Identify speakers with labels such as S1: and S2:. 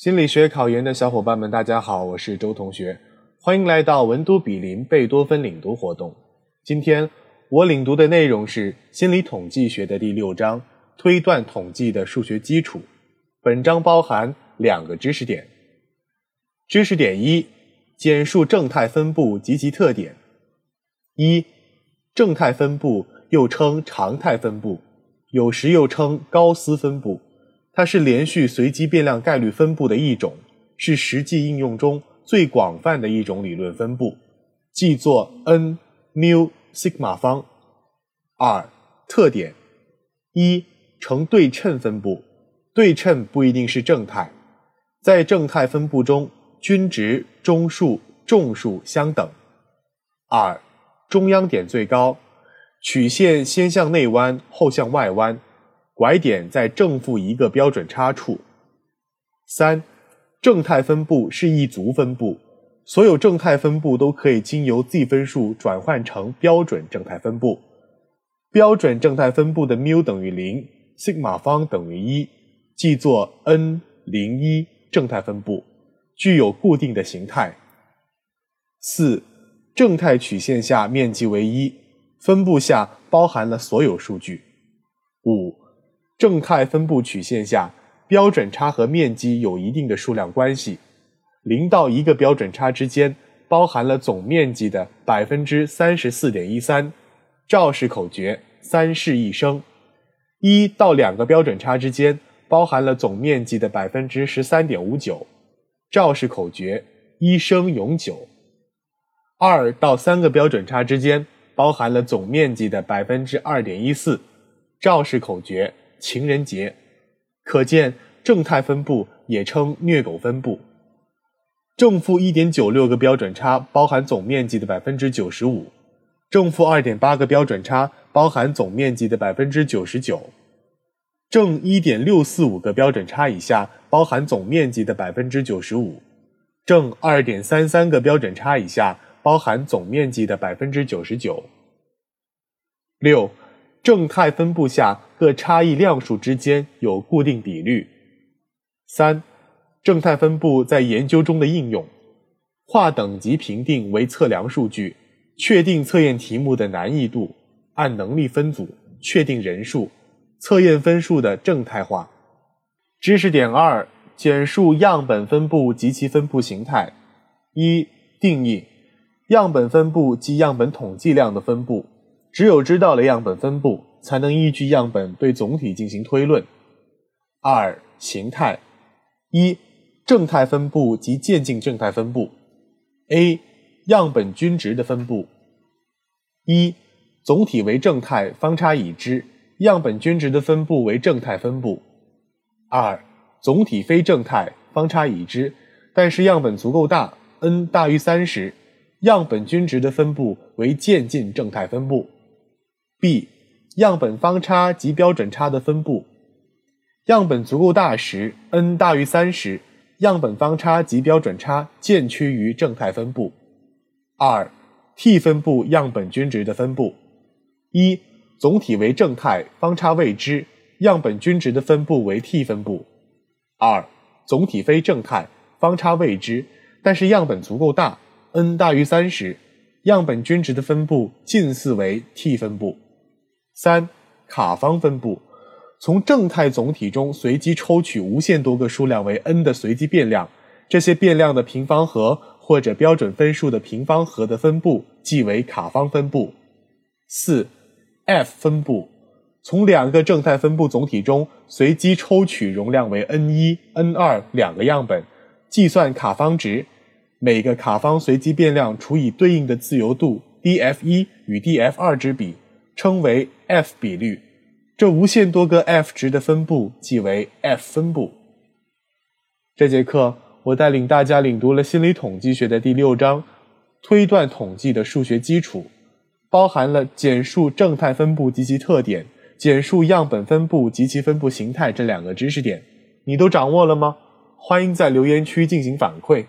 S1: 心理学考研的小伙伴们，大家好，我是周同学，欢迎来到文都比邻贝多芬领读活动。今天我领读的内容是心理统计学的第六章——推断统计的数学基础。本章包含两个知识点。知识点一：简述正态分布及其特点。一、正态分布又称常态分布，有时又称高斯分布。它是连续随机变量概率分布的一种，是实际应用中最广泛的一种理论分布，记作 n mu sigma 方。二、特点：一、呈对称分布，对称不一定是正态，在正态分布中，均值、中数、众数相等。二、中央点最高，曲线先向内弯，后向外弯。拐点在正负一个标准差处。三，正态分布是一族分布，所有正态分布都可以经由 z 分数转换成标准正态分布。标准正态分布的缪等于零，sigma 方等于一，记作 n 零一正态分布，具有固定的形态。四，正态曲线下面积为一，分布下包含了所有数据。五。正态分布曲线下，标准差和面积有一定的数量关系。零到一个标准差之间，包含了总面积的百分之三十四点一三。赵氏口诀：三室一生。一到两个标准差之间，包含了总面积的百分之十三点五九。赵氏口诀：一生永久。二到三个标准差之间，包含了总面积的百分之二点一四。赵氏口诀。情人节，可见正态分布也称虐狗分布。正负一点九六个标准差包含总面积的百分之九十五，正负二点八个标准差包含总面积的百分之九十九，正一点六四五个标准差以下包含总面积的百分之九十五，正二点三三个标准差以下包含总面积的百分之九十九。六。正态分布下各差异量数之间有固定比率。三、正态分布在研究中的应用：化等级评定为测量数据，确定测验题目的难易度，按能力分组，确定人数，测验分数的正态化。知识点二：简述样本分布及其分布形态。一、定义：样本分布即样本统计量的分布。只有知道了样本分布，才能依据样本对总体进行推论。二、形态：一、正态分布及渐进正态分布。A、样本均值的分布。一、总体为正态，方差已知，样本均值的分布为正态分布。二、总体非正态，方差已知，但是样本足够大，n 大于三十，样本均值的分布为渐进正态分布。B 样本方差及标准差的分布，样本足够大时，n 大于三十，样本方差及标准差渐趋于正态分布。二 T 分布样本均值的分布，一总体为正态，方差未知，样本均值的分布为 T 分布。二总体非正态，方差未知，但是样本足够大，n 大于三十，样本均值的分布近似为 T 分布。三卡方分布，从正态总体中随机抽取无限多个数量为 n 的随机变量，这些变量的平方和或者标准分数的平方和的分布即为卡方分布。四 f 分布，从两个正态分布总体中随机抽取容量为 n 一、n 二两个样本，计算卡方值，每个卡方随机变量除以对应的自由度 df 一与 df 二之比。称为 f 比率，这无限多个 f 值的分布即为 f 分布。这节课我带领大家领读了心理统计学的第六章——推断统计的数学基础，包含了简述正态分布及其特点、简述样本分布及其分布形态这两个知识点。你都掌握了吗？欢迎在留言区进行反馈。